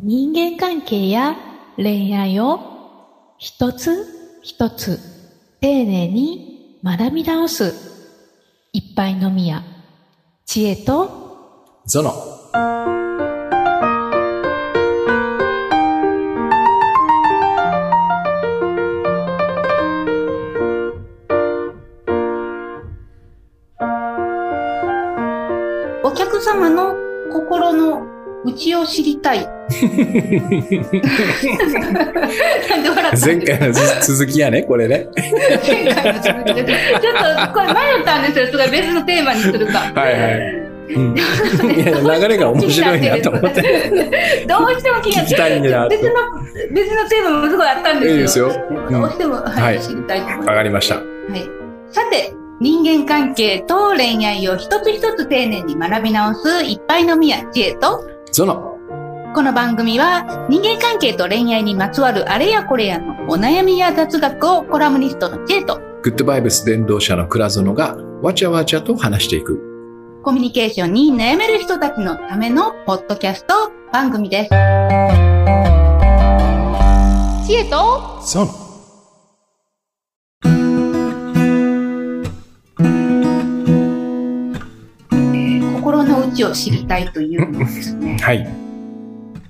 人間関係や恋愛を一つ一つ丁寧に学び直す一杯のみや知恵とゾノ。お客様の心の内を知りたい。前回のず続きやね、これね。前回の続きで。ちょっとこれ迷ったんですよ。それ別のテーマにするか。はいはい。うん、いや流れが面白いなと思って。どうしても気別の、別のテーマもすごいあったんですよ。いいですようんどうしても、はい、はい知りたいと思います。わかりました。はい。さて、人間関係と恋愛を一つ一つ丁寧に学び直すいっぱいのみや知恵と、ゾノ。この番組は人間関係と恋愛にまつわるあれやこれやのお悩みや雑学をコラムニストの知恵とグッドバイブス伝道者の倉園がわちゃわちゃと話していく。コミュニケーションに悩める人たちのためのポッドキャスト番組です。知恵とゾノ。心の内を知りたいというのはですね、はい。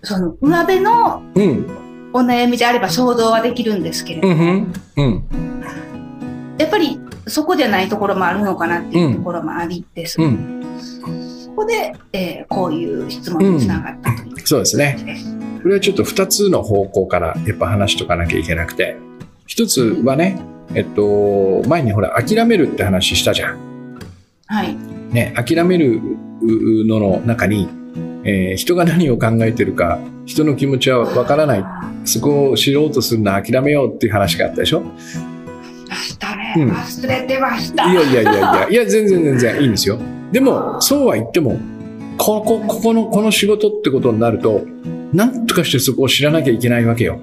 その上辺のうん。お悩みであれば想像はできるんですけれど、うんうん。うん。やっぱりそこじゃないところもあるのかなっていうところもありです。うん。そこで、えーこういう質問につながったというそうですね。これはちょっと2つの方向からやっぱ話しとかなきゃいけなくて一つはねえっと前にほら諦めるって話したじゃん。はい。ね諦めるのの中に、えー人が何を考えてるか人の気持ちはわからないそこを知ろうとするのは諦めようっていう話があったでしょ？うん忘れてました。いやいやいやいや いや全然全然いいんですよ。でもそうは言ってもここここのこの仕事ってことになると何とかしてそこを知らなきゃいけないわけよ。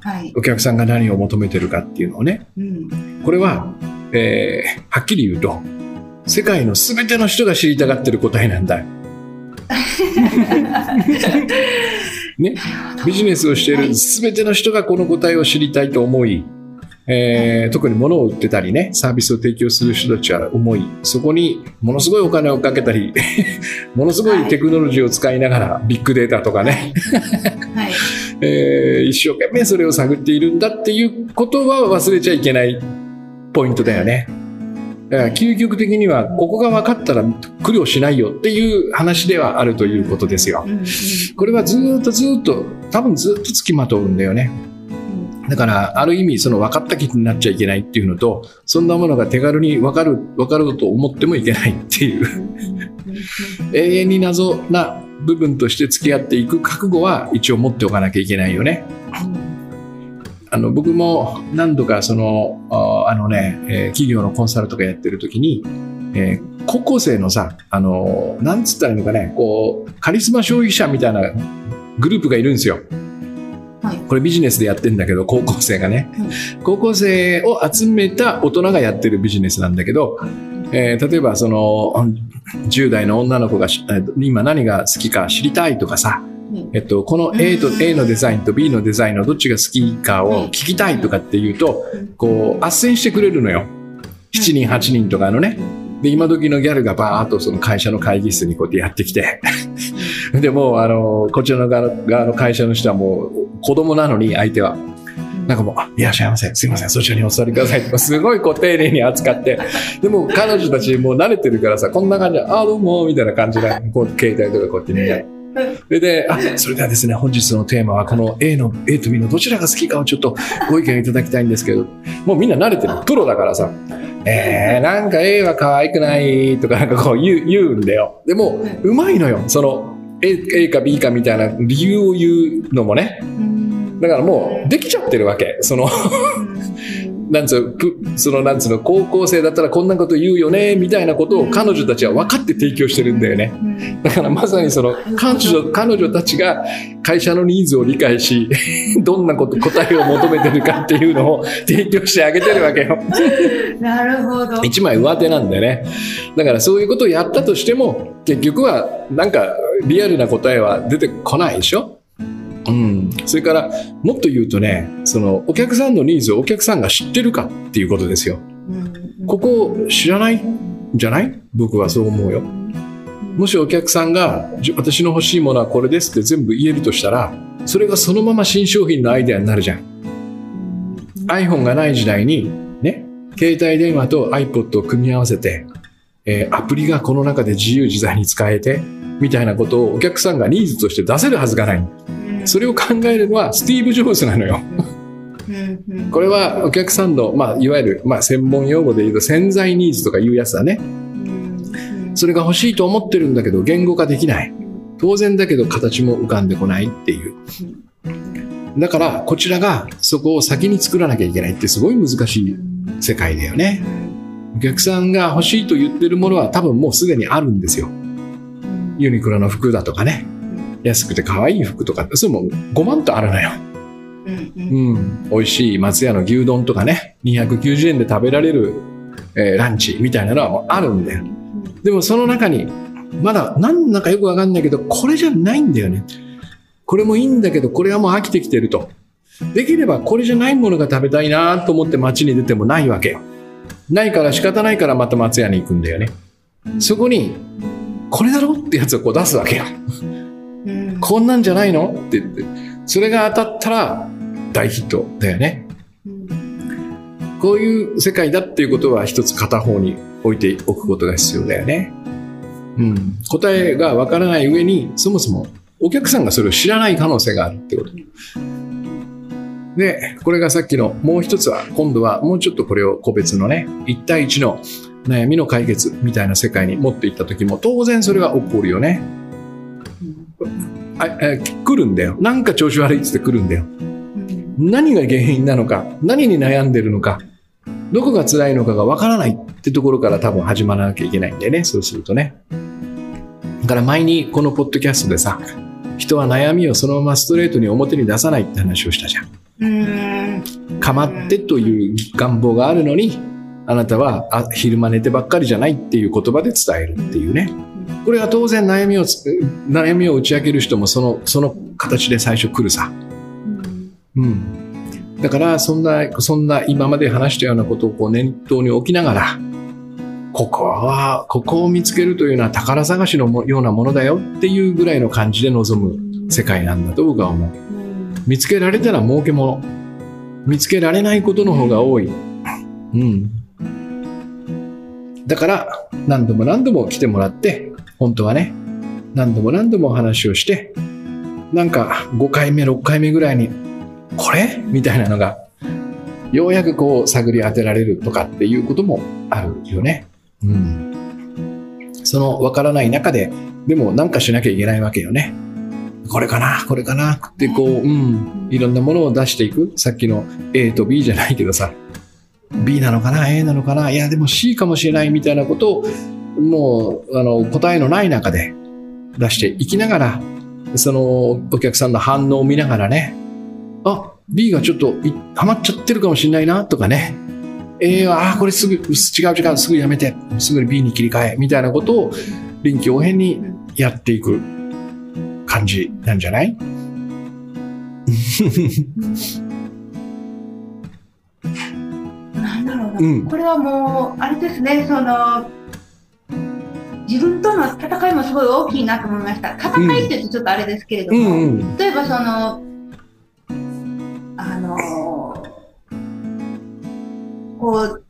はい。お客さんが何を求めてるかっていうのをね。うん。これは、えーはっきり言うと、世界の全ての人が知りたがってる答えなんだよ。ね、ビジネスをしている全ての人がこの答えを知りたいと思い、えー特に物を売ってたりね、サービスを提供する人たちは思い、そこにものすごいお金をかけたり、ものすごいテクノロジーを使いながら、ビッグデータとかね、はい。えー一生懸命それを探っているんだっていうことは忘れちゃいけないポイントだよね。だから究極的にはここが分かったら苦慮しないよっていう話ではあるということですよ。これはずーっとずーっと多分ずーっとつきまとうんだよね。だからある意味その分かった気になっちゃいけないっていうのとそんなものが手軽に分かる分かると思ってもいけないっていう。永遠に謎な部分として付き合っていく覚悟は一応持っておかなきゃいけないよね。あの僕も何度かそのああのね、えー企業のコンサルとかやってる時に、えー高校生のさあのなんつったらいいのかねこうカリスマ消費者みたいなグループがいるんですよ。はい。これビジネスでやってんだけど高校生がね、高校生を集めた大人がやってるビジネスなんだけど、えー例えばその10代の女の子が今何が好きか知りたいとかさ、うんえっと、この A と A のデザインと B のデザインのどっちが好きかを聞きたいとかっていうと、こう、斡旋してくれるのよ。7人、8人とかのね。で、今時のギャルがバーっとその会社の会議室にこうやってやってきて。で、もう、あの、こちらの側の側の会社の人はもう、子供なのに相手は。なんかもう、あ、いらっしゃいませ。すいません。そちらにお座りくださいとか、すごいこう丁寧に扱って。でも彼女たちもう慣れてるからさ、こんな感じで、あ、どうも、みたいな感じで、こう、携帯とかこうやって見ながら それで、あ、それではですね、本日のテーマはこの A の、A と B のどちらが好きかをちょっとご意見いただきたいんですけど、もうみんな慣れてる。プロだからさ、えー、なんか A は可愛くないとかなんかこう言う言うんだよ。でも、うまいのよ。その、A, A か B かみたいな理由を言うのもね。だからもうできちゃってるわけ。その、なんつうそのなんつうの高校生だったらこんなこと言うよねみたいなことを彼女たちは分かって提供してるんだよね。だからまさにその彼女 彼女たちが会社のニーズを理解し どんなこと答えを求めてるかっていうのを提供してあげてるわけよ。なるほど。一枚上手なんでね。だからそういうことをやったとしても結局はなんかリアルな答えは出てこないでしょ？うん。それから、もっと言うとね、その、お客さんのニーズをお客さんが知ってるかっていうことですよ。ここ知らないんじゃない？僕はそう思うよ。もしお客さんが、じ私の欲しいものはこれですって全部言えるとしたら、それがそのまま新商品のアイデアになるじゃん。iPhone がない時代に、ね、携帯電話と iPod を組み合わせて、えーアプリがこの中で自由自在に使えて、みたいなことをお客さんがニーズとして出せるはずがない。それを考えるのはスティーブ・ジョブズなのよ。これはお客さんの、まあ、いわゆる、まあ、専門用語で言うと潜在ニーズとかいうやつだね。それが欲しいと思ってるんだけど言語化できない。当然だけど形も浮かんでこないっていう。だから、こちらがそこを先に作らなきゃいけないってすごい難しい世界だよね。お客さんが欲しいと言ってるものは多分もうすでにあるんですよ。ユニクロの服だとかね。安くて可愛い服とか、それも5万とあるのよ。うん。美味しい松屋の牛丼とかね。290円で食べられる、えーランチみたいなのはあるんだよ。でもその中に、まだ何だかよくわかんないけど、これじゃないんだよね。これもいいんだけど、これはもう飽きてきてると。できればこれじゃないものが食べたいなと思って街に出てもないわけよ。ないから仕方ないからまた松屋に行くんだよね。そこに、これだろってやつをこう出すわけよ。こんなんじゃないの？って言って。それが当たったら大ヒットだよね。こういう世界だっていうことは一つ片方に置いておくことが必要だよね。うん。答えがわからない上に、そもそもお客さんがそれを知らない可能性があるってこと。で、これがさっきのもう一つは、今度はもうちょっとこれを個別のね、一対一の悩みの解決みたいな世界に持っていった時も当然それが起こるよね。ああ来るんだよ。なんか調子悪いっつって来るんだよ。何が原因なのか、何に悩んでるのか、どこが辛いのかがわからないってところから多分始まらなきゃいけないんだよね。そうするとね。だから前にこのポッドキャストでさ、人は悩みをそのままストレートに表に出さないって話をしたじゃん。かまってという願望があるのに、あなたはあ昼間寝てばっかりじゃないっていう言葉で伝えるっていうね。これは当然悩みをつ、悩みを打ち明ける人もその、その形で最初来るさ。うん。だから、そんな、そんな今まで話したようなことをこう念頭に置きながら、ここは、ここを見つけるというのは宝探しのもようなものだよっていうぐらいの感じで臨む世界なんだと僕は思う。見つけられたら儲けもの。見つけられないことの方が多い。うん。だから、何度も何度も来てもらって、本当はね、何度も何度もお話をして、なんか5回目、6回目ぐらいに、これ？みたいなのが、ようやくこう探り当てられるとかっていうこともあるよね。うん。その分からない中で、でもなんかしなきゃいけないわけよね。これかな？これかな？ってこう、うん、いろんなものを出していく。さっきの A と B じゃないけどさ、B なのかな ?A なのかないや、でも C かもしれないみたいなことを、もう、あの、答えのない中で出していきながら、その、お客さんの反応を見ながらね、あ、B がちょっとハマっちゃってるかもしれないな、とかね。A は、あ、これすぐ、違う違う、すぐやめて、すぐに B に切り替え、みたいなことを臨機応変にやっていく感じなんじゃない？これはもう、あれですね、その、自分との戦いもすごい大きいなと思いました。戦いって言うとちょっとあれですけれどうも、んうん。例えばその、あのこう、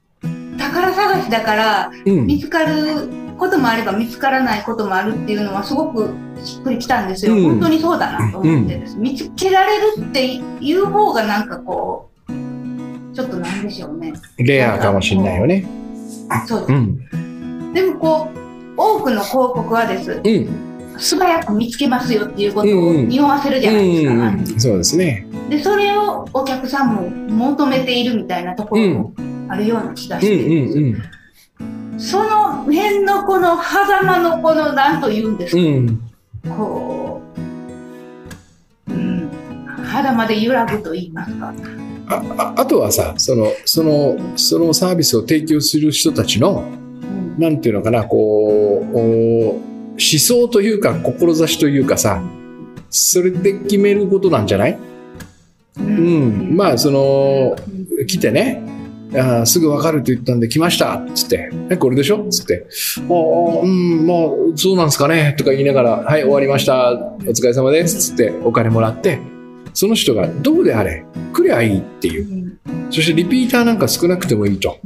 宝探しだからうん。見つかることもあれば見つからないこともあるっていうのはすごくしっくりきたんですよ。うん本当にそうだなと思ってです、見つけられるっていう方がなんかこう、ちょっとなんでしょうね。レアかもしんないよね。そうですうん。でもこう、多くの広告はです。うん。素早く見つけますよっていうことをうんうん匂わせるじゃないですか。うん。そうですね。で、それをお客さんも求めているみたいなところもあるような気がうんうしてるんその辺のこの狭間のこの何と言うんですうん。か、うん。こう、うん、肌まで揺らぐと言いますか。あああとはさそのそのそのサービスを提供する人たちのうん。なんていうのかなこうお思想というか志というかさそれで決めることなんじゃない？ううん。まあ、その、来てね、あーすぐ分かると言ったんで来ましたっつって、え、これでしょ？っつって、ああ、うん、まあ、そうなんですかねとか言いながら、はい、終わりました。お疲れ様です。つって、お金もらって、その人がどうであれ、来りゃいいっていう。そしてリピーターなんか少なくてもいいと。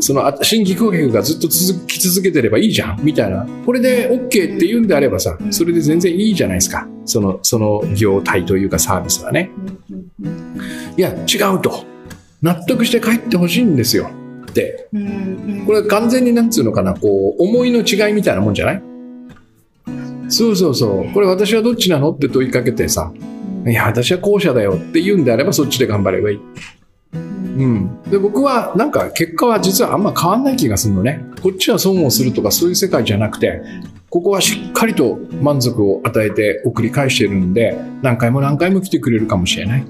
そのあ新規顧客がずっと続き続けてればいいじゃんみたいな。これで OK って言うんであればさ、それで全然いいじゃないですか。その、その業態というかサービスはね。いや、違うと。納得して帰ってほしいんですよ。って。これは完全になんつうのかな、こう、思いの違いみたいなもんじゃない？そうそうそう。これ私はどっちなのって問いかけてさ、いや、私は後者だよって言うんであればそっちで頑張ればいい。うん。で、僕はなんか結果は実はあんま変わんない気がするのね。こっちは損をするとかそういう世界じゃなくて、ここはしっかりと満足を与えて送り返してるんで、何回も何回も来てくれるかもしれない。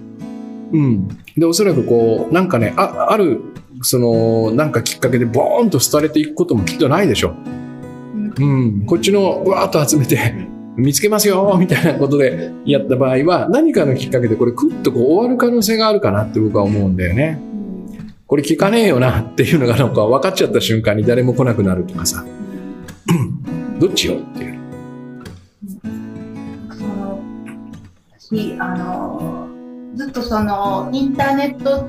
うん。で、おそらくこう、なんかね、あ、ある、その、なんかきっかけでボーンと廃れていくこともきっとないでしょ。うん。こっちの、うわーっと集めて、見つけますよみたいなことでやった場合は、何かのきっかけでこれクッとこう終わる可能性があるかなって僕は思うんだよね。これ聞かねえよなっていうのがなんか分かっちゃった瞬間に誰も来なくなるとかさ。どっちよっていう。その私あのずっとそのインターネット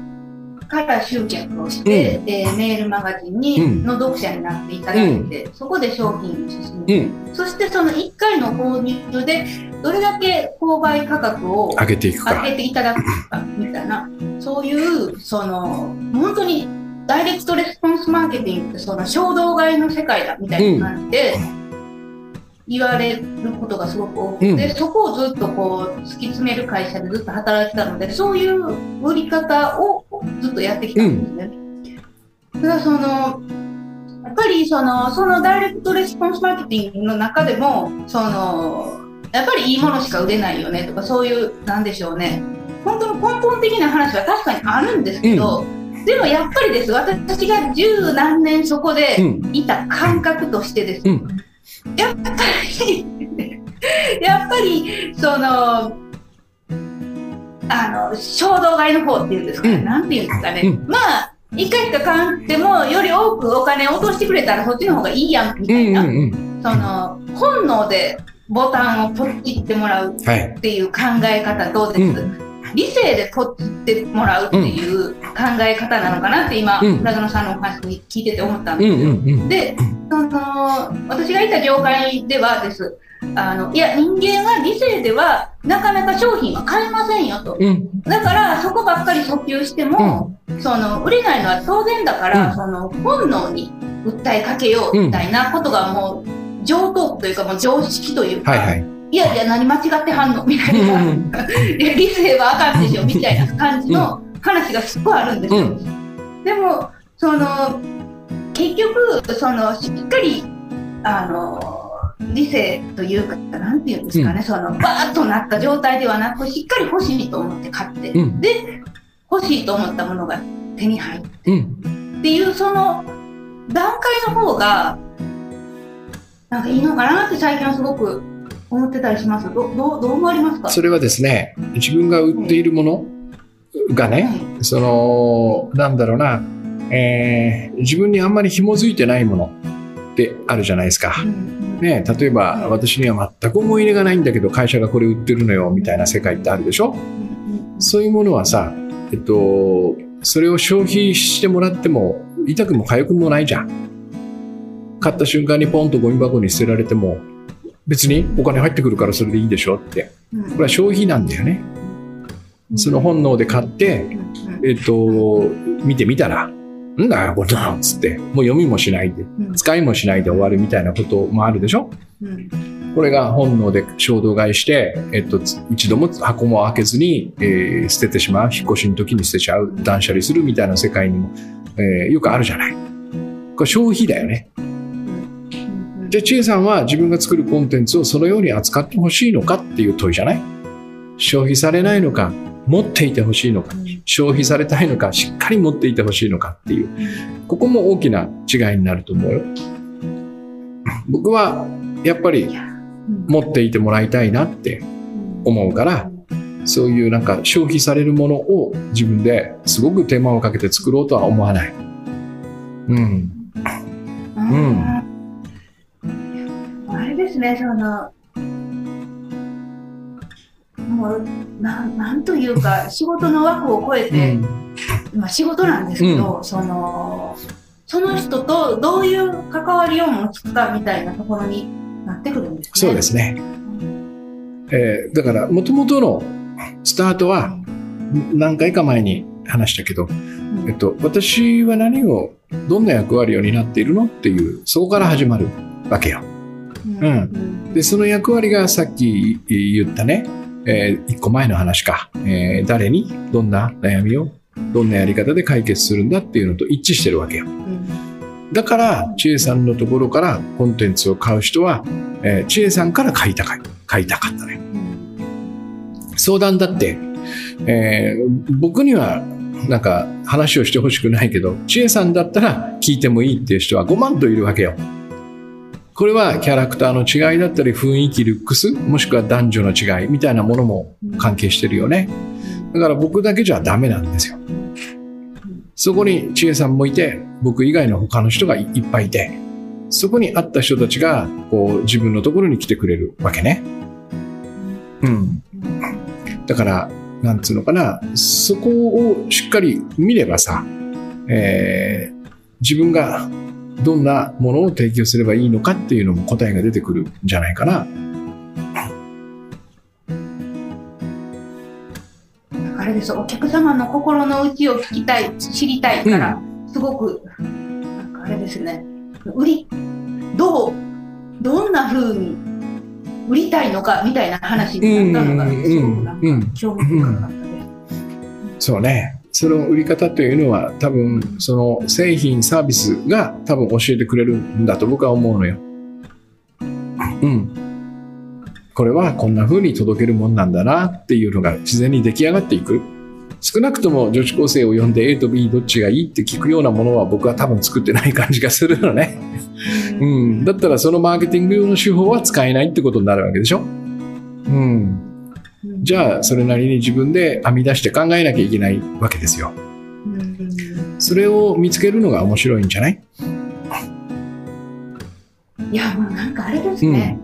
から集客をして、でメールマガジンに、うんの読者になっていただいて、そこで商品を進める、そしてその1回の購入でどれだけ購買価格を上げていくか。上げていただくかみたいなそういうその本当にダイレクトレスポンスマーケティングってその衝動買いの世界だみたいな感じで言われることがすごく多くて、うんそこをずっとこう突き詰める会社でずっと働いてたのでそういう売り方をずっとやってきたんですね。ただそのやっぱりそのそのダイレクトレスポンスマーケティングの中でもそのやっぱりいいものしか売れないよねとかそういうなんでしょうね本当の根本的な話は確かにあるんですけど、でもやっぱりです私が十何年そこうでん。いた感覚としてです、うん。やっぱり やっぱりそのあの衝動買いの方っていうんですかね、うんなんていうんですかね、うんまあ一回しか買ってもより多くお金落としてくれたらそっちの方がいいやんみうん。うたいな、ん。うん。その本能でボタンをポチってもらうはい。っていう考え方どうです、う理性でポチってもらうっていう考え方なのかなって今、うん長野さんのお話聞いてて思ったんうですよ。ん。うん。うん。で、その私がいた業界ではですあのいや人間は理性ではなかなか商品は買えませんよとうん。だからそこばっかり訴求しても、その売れないのは当然だから、うんその本能に訴えかけようみたいなことがもう常套句というかもう常識というか、はいはい。いやいや何間違ってはんの？みたいな、うん。いや理性はあかんでしょ？みたいな感じの話がすっごいあるんですよ。うでもその結局そのしっかりあの理性というかなんていうんですかね、そのバーッとなった状態ではなくしっかり欲しいと思って買って、うん。で欲しいと思ったものが手に入る。うん。っていうその段階の方がなんかいいのかなって最近はすごく思ってたりします。どどうどう思われますか？それはですね、自分が売っているものがね、その、なんだろうな、えー自分にあんまり紐づいてないものってあるじゃないですか。ね、例えば私には全く思い入れがないんだけど会社がこれ売ってるのよみたいな世界ってあるでしょ？そういうものはさ、えっと、それを消費してもらっても痛くも痒くもないじゃん。買った瞬間にポンとゴミ箱に捨てられても別にお金入ってくるからそれでいいでしょって。これは消費なんだよね。その本能で買って、えっと、見てみたら、んだよ、これだっつって、もう読みもしないで、使いもしないで終わるみたいなこともあるでしょこれが本能で衝動買いして、えっと、つ一度も箱も開けずに、えー捨ててしまう、引っ越しの時に捨てちゃう、断捨離するみたいな世界にも、えーよくあるじゃない。これ消費だよね。じゃあ、千恵さんは自分が作るコンテンツをそのように扱ってほしいのかっていう問いじゃない？消費されないのか、持っていてほしいのか、消費されたいのか、しっかり持っていてほしいのかっていう、ここも大きな違いになると思うよ。僕は、やっぱり、持っていてもらいたいなって思うからそういうなんか消費されるものを自分ですごく手間をかけて作ろうとは思わない。うん。うん。ね、その、もう、なん、なんというか、仕事の枠を超えうて、ん。まあ仕事なんですけど、その、その人とどういう関わりを持つかみたいなところになってくるんですね。そうですね。えーだから、もともとのスタートは、何回か前に話したけど、うんえっと、私は何を、どんな役割を担っているのっていう、そこから始まるわけよ。うんうんで、その役割がさっき言ったね、えー一個前の話か、えー誰に、どんな悩みを、どんなやり方で解決するんだっていうのと一致してるわけよ。うんだから、千恵さんのところからコンテンツを買う人は、えー千恵さんから買いたかい、買いたかったね。相談だって、えー僕にはなんか話をしてほしくないけど、千恵さんだったら聞いてもいいっていう人は5万といるわけよ。これはキャラクターの違いだったり、雰囲気、ルックス、もしくは男女の違いみたいなものも関係してるよね。だから僕だけじゃダメなんですよ。そこに千恵さんもいて、僕以外の他の人がいっぱいいて、そこに会った人たちが、こう、自分のところに来てくれるわけね。うん。だから、なんつうのかな、そこをしっかり見ればさ、えー自分がどんなものを提供すればいいのかっていうのも答えが出てくるんじゃないかな。あれです、お客様の心の内を聞きたい、知りたいから、すごく、なんかあれですね、売り、どう、どんな風に売りたいのかみたいな話になったのが、すごくな。興味深かったです。そうね。その売り方というのは多分その製品サービスが多分教えてくれるんだと僕は思うのよ。うん。これはこんな風に届けるもんなんだなっていうのが自然に出来上がっていく。少なくとも女子高生を呼んで A と B どっちがいいって聞くようなものは僕は多分作ってない感じがするのね。うん。だったらそのマーケティング用の手法は使えないってことになるわけでしょ。うん。じゃあそれなりに自分で編み出して考えなきゃいけないわけですよ。うんそれを見つけるのが面白いんじゃない？いや、もうなんかあれですね。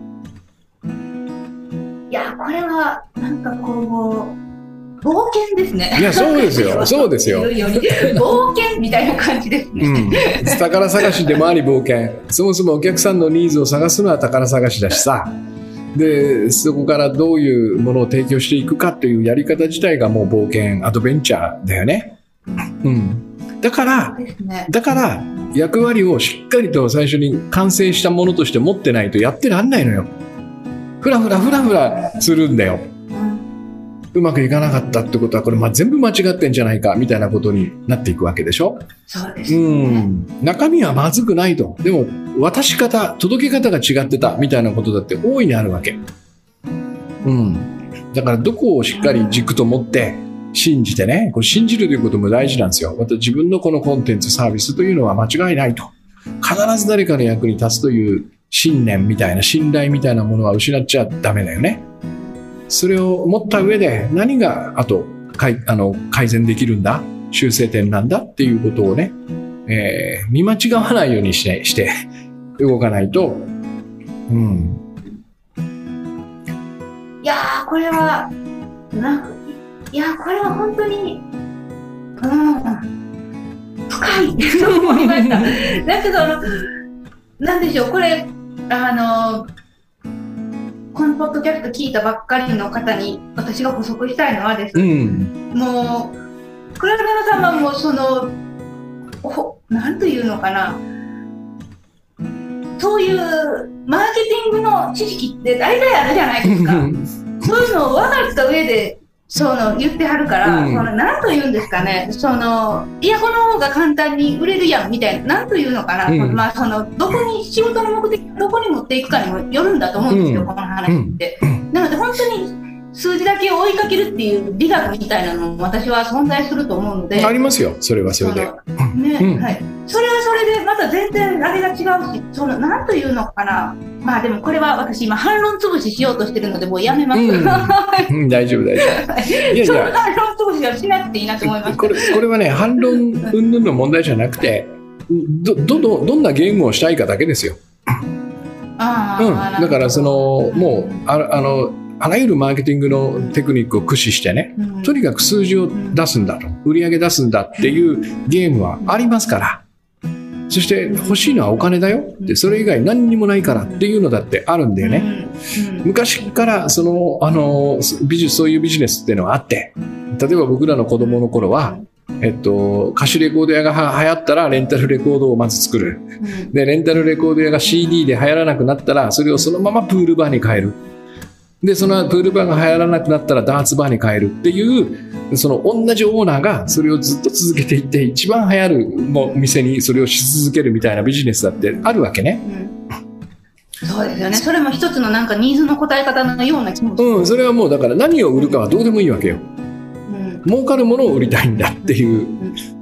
いや、これは、なんかこう、冒険ですね。いやそうですよ そうですよ冒険みたいな感じですね。うん。宝探しでもあり冒険。そもそもお客さんのニーズを探すのは宝探しだしさ。で、そこからどういうものを提供していくかっていうやり方自体がもう冒険、アドベンチャーだよね。うん。だから。だから役割をしっかりと最初に完成したものとして持ってないとやってらんないのよ。ふらふらふらふらするんだよ。うまくいかなかったってことはこれまあ全部間違ってんじゃないかみたいなことになっていくわけでしょ？うそうですね。ん。中身はまずくないと。でも渡し方、届け方が違ってたみたいなことだって大いにあるわけ。うん。だからどこをしっかり軸と持って信じてね、これ信じるということも大事なんですよ。また自分のこのコンテンツサービスというのは間違いないと。必ず誰かの役に立つという信念みたいな信頼みたいなものは失っちゃダメだよね。それを持った上で何があとかいあの改善できるんだ？修正点なんだ？っていうことをね、えー見間違わないようにしてして 動かないと、うん、いや、これは、な、いや、これは本当に、うん、深い。と思いました。だけど、あのなんでしょう、これ、あの、このポッドキャスト聞いたばっかりの方に私が補足したいのはですうね、ん、もう、倉田さんはもうその、おなんというのかな、そういうマーケティングの知識って大体あるじゃないですか。そういうのを分かった上で、その言ってはるから、うんそのなんと言うんですかね、そのいや、この方が簡単に売れるやんみたいな、なんというのかな、うんまあ、そのどこに仕事の目的、どこに持っていくかにもよるんだと思うんですよ、うんこの話って。なので、本当に数字だけ追いかけるっていう美学みたいなのも私は存在すると思うので。ありますよ、それはそれで。ね、うんはい。それはそれでまた全然あれが違うし、その、なんというのかな。まあでもこれは私今反論潰ししようとしてるのでもうやめます。うん。大丈夫大丈夫。いやいのや反論潰しはしなくていいなと思いました。これこれはね反論云々の問題じゃなくてどどどどんなゲームをしたいかだけですよ、あうん、ーだからそのもうああのあらゆるマーケティングのテクニックを駆使してねうん。とにかく数字を出すんだと。売り上げ出すんだっていうゲームはありますからそして欲しいのはお金だよ。ってそれ以外何にもないからっていうのだってあるんだよね、昔からそのあのビジそういうビジネスっていうのはあって。例えば僕らの子供の頃は、えっと、歌手レコード屋がは流行ったらレンタルレコードをまず作る。うん。でレンタルレコード屋が CD で流行らなくなったらそれをそのままプールバーに変えるでそのプールバーが流行らなくなったらダーツバーに変えるっていうその同じオーナーがそれをずっと続けていって一番流行るもう店にそれをし続けるみたいなビジネスだってあるわけね。うんそうですよね。それも一つのなんかニーズの答え方のような気。うん、それはもうだから何を売るかはどうでもいいわけよ。うん儲かるものを売りたいんだっていう、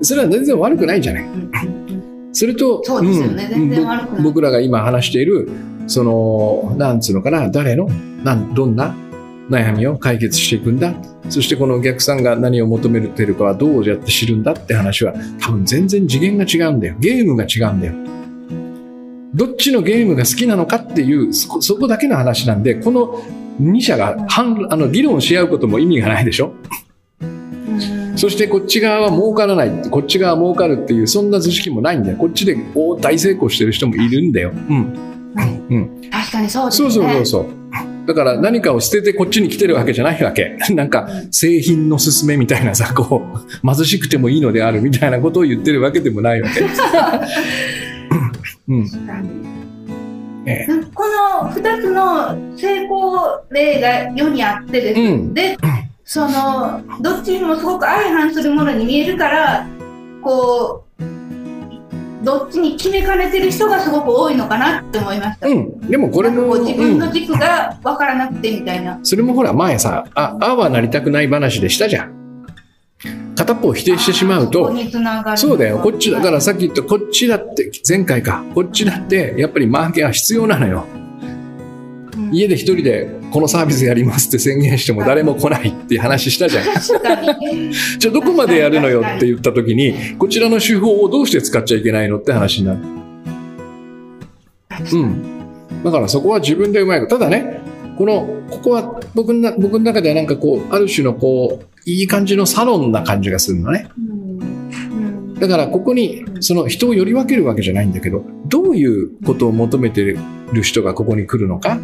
それは全然悪くないじゃない。うんうんそれと、そうですよね全然悪くないぼ僕らが今話している、その、なんつうのかな、誰の、なんどんな悩みを解決していくんだ。そしてこのお客さんが何を求めてるかはどうやって知るんだって話は、多分全然次元が違うんだよ。ゲームが違うんだよ。どっちのゲームが好きなのかっていう、そこだけの話なんで、この2社が反あの議論し合うことも意味がないでしょうんそしてこっち側は儲からないって、こっち側は儲かるっていう、そんな図式もないんだよ。こっちでお大成功してる人もいるんだよ。うん。はいうん。確かにそうですそうね。そうそうそう。だから何かを捨ててこっちに来てるわけじゃないわけ。なんか製品の勧めみたいなさ、こう、貧しくてもいいのであるみたいなことを言ってるわけでもないわけ。うん。確かにええなんかこの2つの成功例が世にあってですね、うん。で そのどっちにもすごく相反するものに見えるからこうどっちに決めかねてる人がすごく多いのかなって思いました。うん。でもこれも、自分うん。の軸が分からなくてみたいな。それもほら前さ、あ、ああはなりたくない話でしたじゃん。片方を否定してしまう。とそうだよ。こっちだからさっき言ったこっちだって、前回か。こっちだって、やっぱりマーケは必要なのよ。うん家で一人でこのサービスやりますって宣言しても誰も来ないっていう話したじゃん。確かに。じゃあどこまでやるのよって言った時に、こちらの手法をどうして使っちゃいけないのって話になる。うん。だからそこは自分でうまいこと。ただね、この、ここは僕のな僕の中ではなんかこう、ある種のこう、いい感じのサロンな感じがするのね。だからここにその人をより分けるわけじゃないんだけど、どういうことを求めてる人がここに来るのか、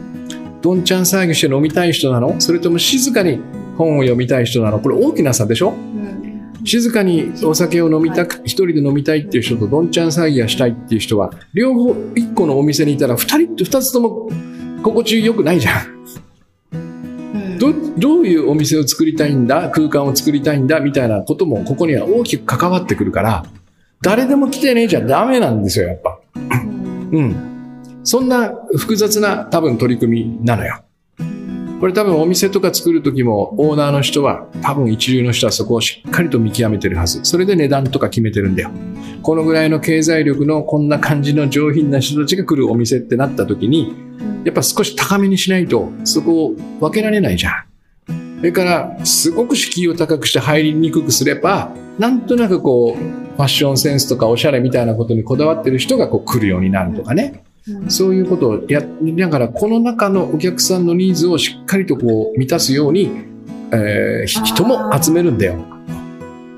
どんちゃん騒ぎして飲みたい人なの？それとも静かに本を読みたい人なの？これ大きな差でしょ？うん。静かにお酒を飲みたく、一人で飲みたいっていう人とどんちゃん騒ぎがしたいっていう人は、両方一個のお店にいたら二人、二つとも心地よくないじゃん。うん。ど、どういうお店を作りたいんだ？空間を作りたいんだ？みたいなこともここには大きく関わってくるから、誰でも来てねえじゃダメなんですよ、やっぱ。うん。うん。そんな複雑な多分取り組みなのよ。これ多分お店とか作る時もオーナーの人は多分一流の人はそこをしっかりと見極めてるはず。それで値段とか決めてるんだよ。このぐらいの経済力のこんな感じの上品な人たちが来るお店ってなった時に、やっぱ少し高めにしないとそこを分けられないじゃん。それから、すごく敷居を高くして入りにくくすれば、なんとなくこう、ファッションセンスとかおしゃれみたいなことにこだわってる人がこう来るようになるとかね。うんそういうことをやりながら、この中のお客さんのニーズをしっかりとこう満たすように、えーひ人も集めるんだよ。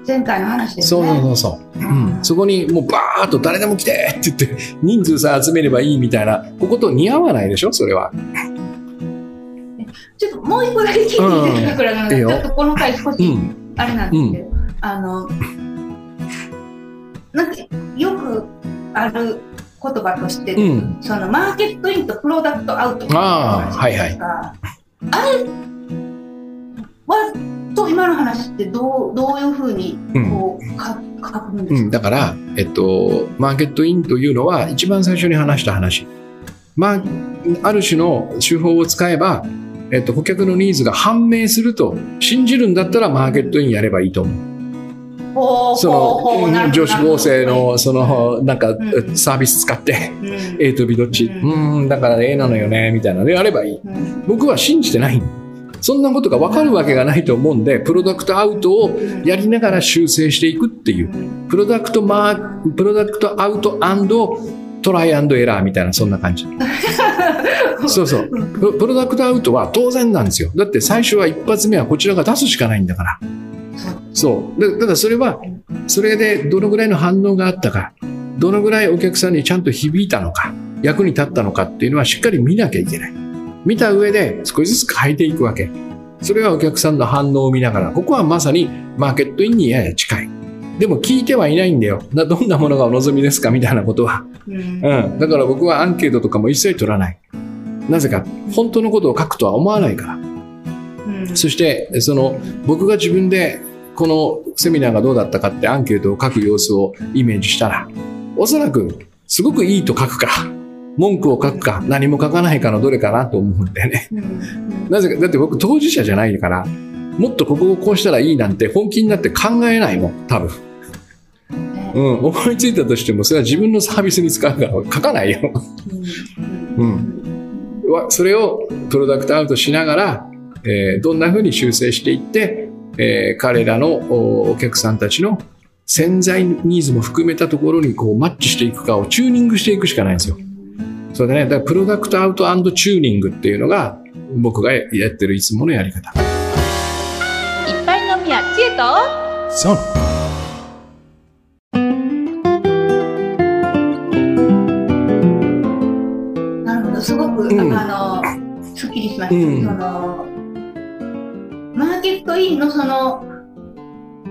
前回の話ですそうね。そうそうそう。うん。そこにもうバーッと誰でも来てって言って、人数さえ集めればいいみたいな、ここと似合わないでしょ？それは。ちょっともう一個だけ聞いていいですか、これあのいいよちょっとこの回少しうん。あれなんですけど、あの、なんかよくある言葉として、うん。そのマーケットインとプロダクトアウトああはいはいあれはと今の話ってどうどういうふうにうん。こうか書くんでうん、すか、だから、えっと、マーケットインというのは一番最初に話した話。まあ、ある種の手法を使えば、えっと、顧客のニーズが判明すると信じるんだったらマーケットインやればいいと思う。その、女子高生の、その、なんかう、んサービス使って、うん A と B どっち、ううんん、だから A なのよね、みたいなのであればいい。うん僕は信じてない。そんなことが分かるわけがないと思うんで、プロダクトアウトをやりながら修正していくっていう。プロダクトマー、プロダクトアウトトライアンドエラーみたいな、そんな感じ。そうそう。ププロダクトアウトは当然なんですよ。だって最初は一発目はこちらが出すしかないんだから。そう。だただそれは、それでどのぐらいの反応があったか、どのぐらいお客さんにちゃんと響いたのか、役に立ったのかっていうのはしっかり見なきゃいけない。見た上で少しずつ変えていくわけ。それはお客さんの反応を見ながら、ここはまさにマーケットインにやや近い。でも聞いてはいないんだよ。などんなものがお望みですかみたいなことは。うんうん。だから僕はアンケートとかも一切取らない。なぜか、本当のことを書くとは思わないから。うん。そして、その、僕が自分で、このセミナーがどうだったかってアンケートを書く様子をイメージしたら、おそらく、すごくいいと書くか、文句を書くか、何も書かないかのどれかなと思うんだよね。うん。なぜか、だって僕当事者じゃないから、もっとここをこうしたらいいなんて本気になって考えないもん、多分。うん、思いついたとしても、それは自分のサービスに使うから書かないよ。うん。わそれをプロダクトアウトしながら、えーどんな風に修正していって、えー彼らのおお客さんたちの潜在ニーズも含めたところにこうマッチしていくかをチューニングしていくしかないんですよ。それでね、だからプロダクトアウトチューニングっていうのが僕がやってるいつものやり方。いっぱい飲みや知恵とそう。なるほど、すごく、うんあの、すっきりしました。うんその、マーケットインのその、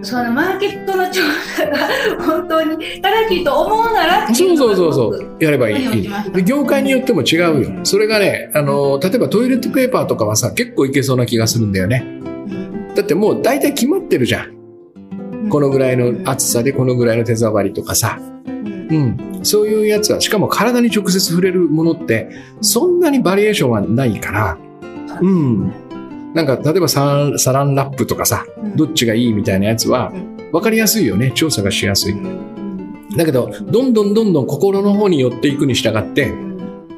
そのマーケットの調査が本当に正しいと思うならそうそうそうそう。やればいい。業界によっても違うよ。それがね、あの、例えばトイレットペーパーとかはさ、結構いけそうな気がするんだよね。うんだってもう大体決まってるじゃん。このぐらいの厚さでこのぐらいの手触りとかさ。うんうん。そういうやつは、しかも体に直接触れるものって、そんなにバリエーションはないから、うん。なんか、例えばサランサランラップとかさ、どっちがいいみたいなやつはう、わかりやすいよね。調査がしやすい。うんだけど、どんどんどんどん心の方に寄っていくに従ってう、ん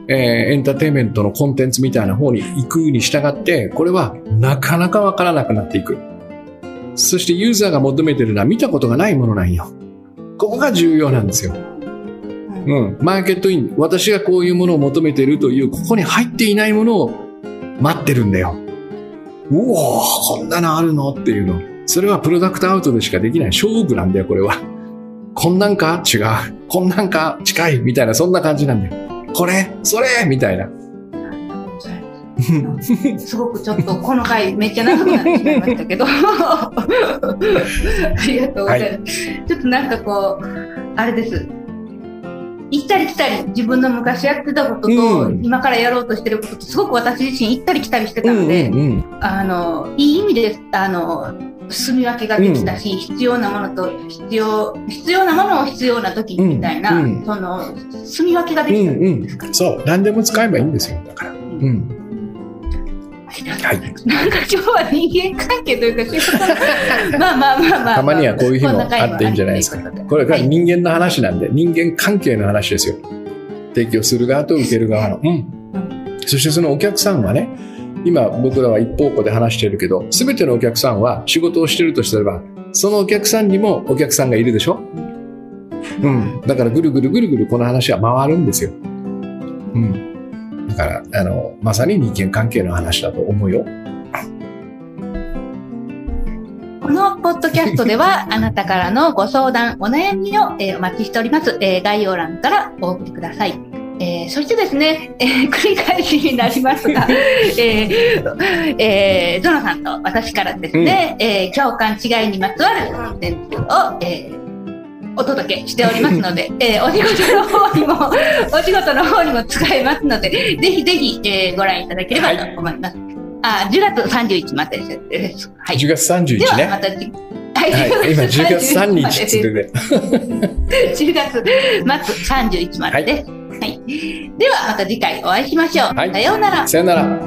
えーエンターテインメントのコンテンツみたいな方に行くに従って、これはなかなかわからなくなっていく。そしてユーザーが求めてるのは見たことがないものなんよ。ここが重要なんですよ。うん。マーケットイン、私がこういうものを求めてるという、ここに入っていないものを待ってるんだよ。うおー、こんなのあるの？っていうの。それはプロダクトアウトでしかできない勝負なんだよ、これは。こんなんか？違う。こんなんか？近い？みたいな、そんな感じなんだよ。これ？それ？みたいな。すごくちょっとこの回めっちゃ長くなってしまいましたけど ありがとうございます、ちょっとなんかこうあれです行ったり来たり自分の昔やってたことと、うん今からやろうとしてることとすごく私自身行ったり来たりしてたうんので、うんうん。あのいい意味であの住み分けができたし、必要なものと必要必要なものを必要な時みたいな、うんうんその住み分けがでうきたんんですか、うん。そう。何でも使えばいいんですよ。だから。うん。はい。なんか今日は人間関係というか、まあまあまあまあ、まあ、たまにはこういう日もあっていいんじゃないですか。これからはい人間の話なんで、人間関係の話ですよ。提供する側と受ける側の。うん。そしてそのお客さんはね、今僕らは一方向で話してるけど、すべてのお客さんは仕事をしてるとすれば、そのお客さんにもお客さんがいるでしょ？うん。だからぐるぐるぐるぐるこの話は回るんですよ。うん。だから、あの、まさに人間関係の話だと思うよ。このポッドキャストでは、あなたからのご相談、お悩みを、えーお待ちしております。えー概要欄からお送りください。えーそしてですね、えー繰り返しになりますが、えーえーゾノさんと私からですね、えー共感違いにまつわるコンテンツを、えーお届けしておりますので、えーお仕事の方にも、お仕事の方にも使えますので、ぜひぜひ、えーご覧いただければと思います。あ、10月31日までです。はい。10月31ではね。またじ、はいはい。今10月3日っつってね。10月末31までです。はい。ではまた次回お会いしましょう。はいさようなら。さよなら。